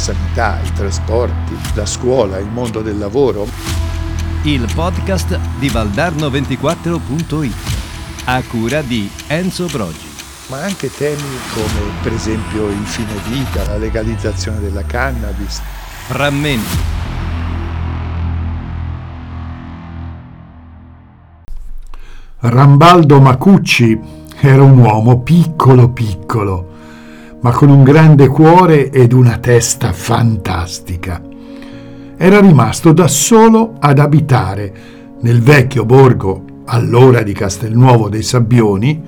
sanità, i trasporti, la scuola, il mondo del lavoro. Il podcast di Valdarno24.it a cura di Enzo Brogi. Ma anche temi come per esempio il fine vita, la legalizzazione della cannabis. Frammenti. Rambaldo Macucci era un uomo piccolo piccolo, ma con un grande cuore ed una testa fantastica. Era rimasto da solo ad abitare nel vecchio borgo, allora di Castelnuovo dei Sabbioni,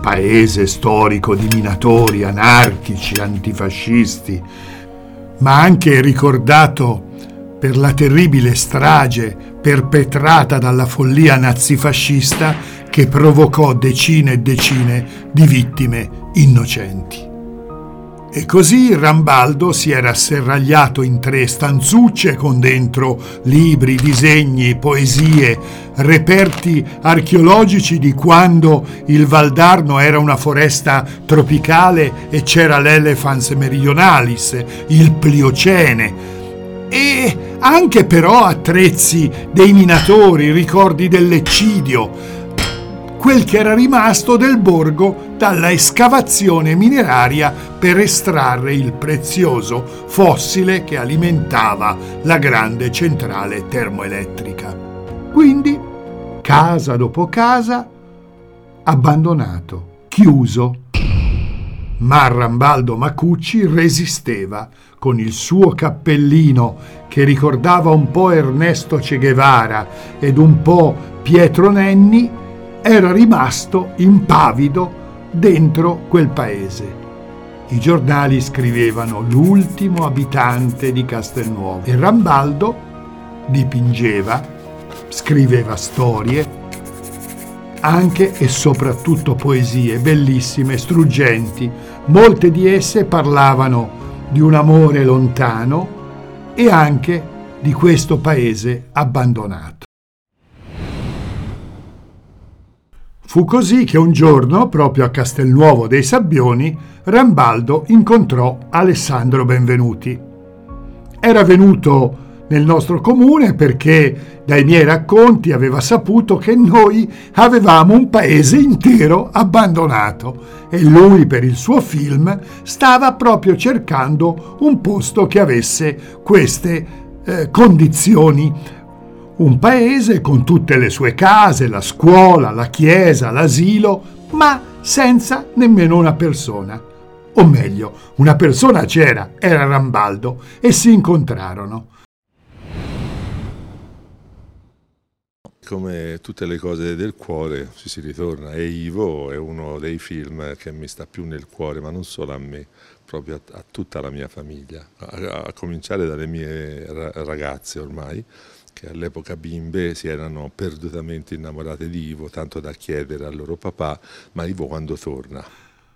paese storico di minatori, anarchici, antifascisti, ma anche ricordato per la terribile strage perpetrata dalla follia nazifascista che provocò decine e decine di vittime innocenti. E così Rambaldo si era serragliato in tre stanzucce con dentro libri, disegni, poesie, reperti archeologici di quando il Valdarno era una foresta tropicale e c'era l'Elephants meridionalis, il Pliocene, e anche però attrezzi dei minatori, ricordi dell'eccidio, quel che era rimasto del borgo dalla escavazione mineraria per estrarre il prezioso fossile che alimentava la grande centrale termoelettrica. Quindi, casa dopo casa, abbandonato, chiuso. Ma Rambaldo Macucci resisteva con il suo cappellino che ricordava un po' Ernesto Che Guevara ed un po' Pietro Nenni, era rimasto impavido dentro quel paese. I giornali scrivevano l'ultimo abitante di Castelnuovo e Rambaldo dipingeva, scriveva storie, anche e soprattutto poesie bellissime, struggenti. Molte di esse parlavano di un amore lontano e anche di questo paese abbandonato. Fu così che un giorno, proprio a Castelnuovo dei Sabbioni, Rambaldo incontrò Alessandro Benvenuti. Era venuto nel nostro comune perché dai miei racconti aveva saputo che noi avevamo un paese intero abbandonato e lui per il suo film stava proprio cercando un posto che avesse queste eh, condizioni un paese con tutte le sue case, la scuola, la chiesa, l'asilo, ma senza nemmeno una persona. O meglio, una persona c'era, era Rambaldo, e si incontrarono. Come tutte le cose del cuore ci si ritorna e Ivo è uno dei film che mi sta più nel cuore, ma non solo a me, proprio a, a tutta la mia famiglia, a, a cominciare dalle mie ragazze ormai che all'epoca bimbe si erano perdutamente innamorate di Ivo, tanto da chiedere al loro papà, ma Ivo quando torna?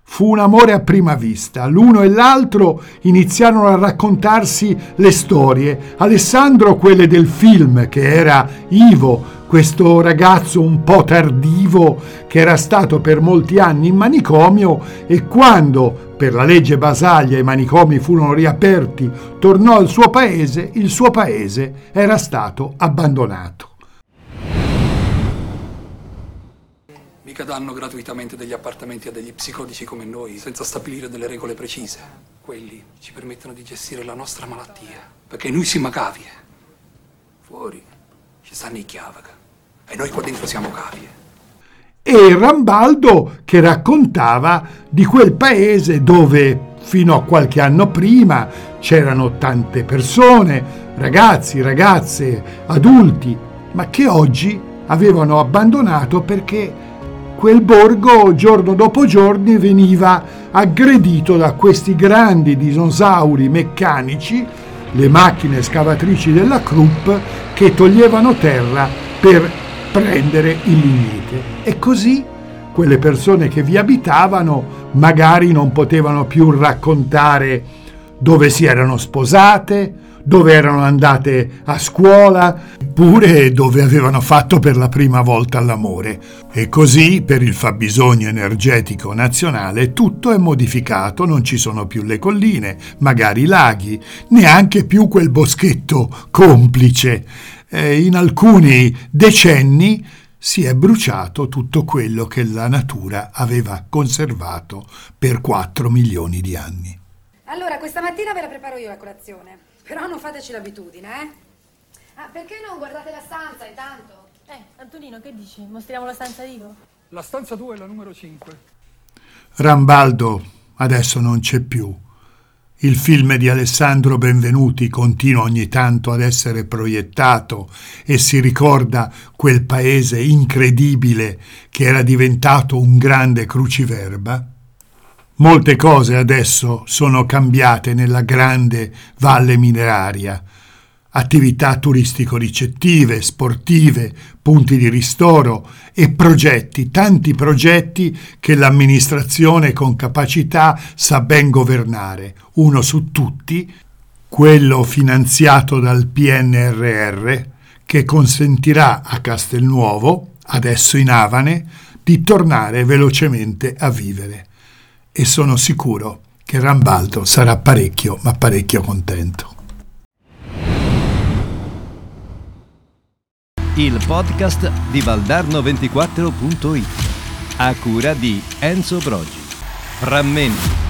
Fu un amore a prima vista. L'uno e l'altro iniziarono a raccontarsi le storie. Alessandro quelle del film, che era Ivo, questo ragazzo un po' tardivo che era stato per molti anni in manicomio e quando per la legge Basaglia i manicomi furono riaperti, tornò al suo paese, il suo paese era stato abbandonato. Mica danno gratuitamente degli appartamenti a degli psicodici come noi, senza stabilire delle regole precise. Quelli ci permettono di gestire la nostra malattia, perché noi siamo cavie. Fuori ci stanno i chiavaca e noi qua dentro siamo cavie e Rambaldo che raccontava di quel paese dove fino a qualche anno prima c'erano tante persone, ragazzi, ragazze, adulti, ma che oggi avevano abbandonato perché quel borgo giorno dopo giorno veniva aggredito da questi grandi dinosauri meccanici, le macchine scavatrici della Krupp, che toglievano terra per prendere il lignite. E così quelle persone che vi abitavano magari non potevano più raccontare dove si erano sposate, dove erano andate a scuola, pure dove avevano fatto per la prima volta l'amore. E così, per il fabbisogno energetico nazionale, tutto è modificato, non ci sono più le colline, magari i laghi, neanche più quel boschetto complice. E in alcuni decenni si è bruciato tutto quello che la natura aveva conservato per 4 milioni di anni. Allora, questa mattina ve la preparo io la colazione. Però non fateci l'abitudine, eh? Ah, perché non guardate la stanza intanto? Eh, Antonino, che dici? Mostriamo la stanza Ivo? La stanza 2 è la numero 5. Rambaldo adesso non c'è più. Il film di Alessandro Benvenuti continua ogni tanto ad essere proiettato e si ricorda quel paese incredibile che era diventato un grande cruciverba. Molte cose adesso sono cambiate nella grande valle mineraria. Attività turistico-ricettive, sportive, punti di ristoro e progetti, tanti progetti che l'amministrazione con capacità sa ben governare, uno su tutti, quello finanziato dal PNRR, che consentirà a Castelnuovo, adesso in Avane, di tornare velocemente a vivere e sono sicuro che Rambaldo sarà parecchio, ma parecchio contento. Il podcast di Valdarno24.it a cura di Enzo Brogi. Frammenti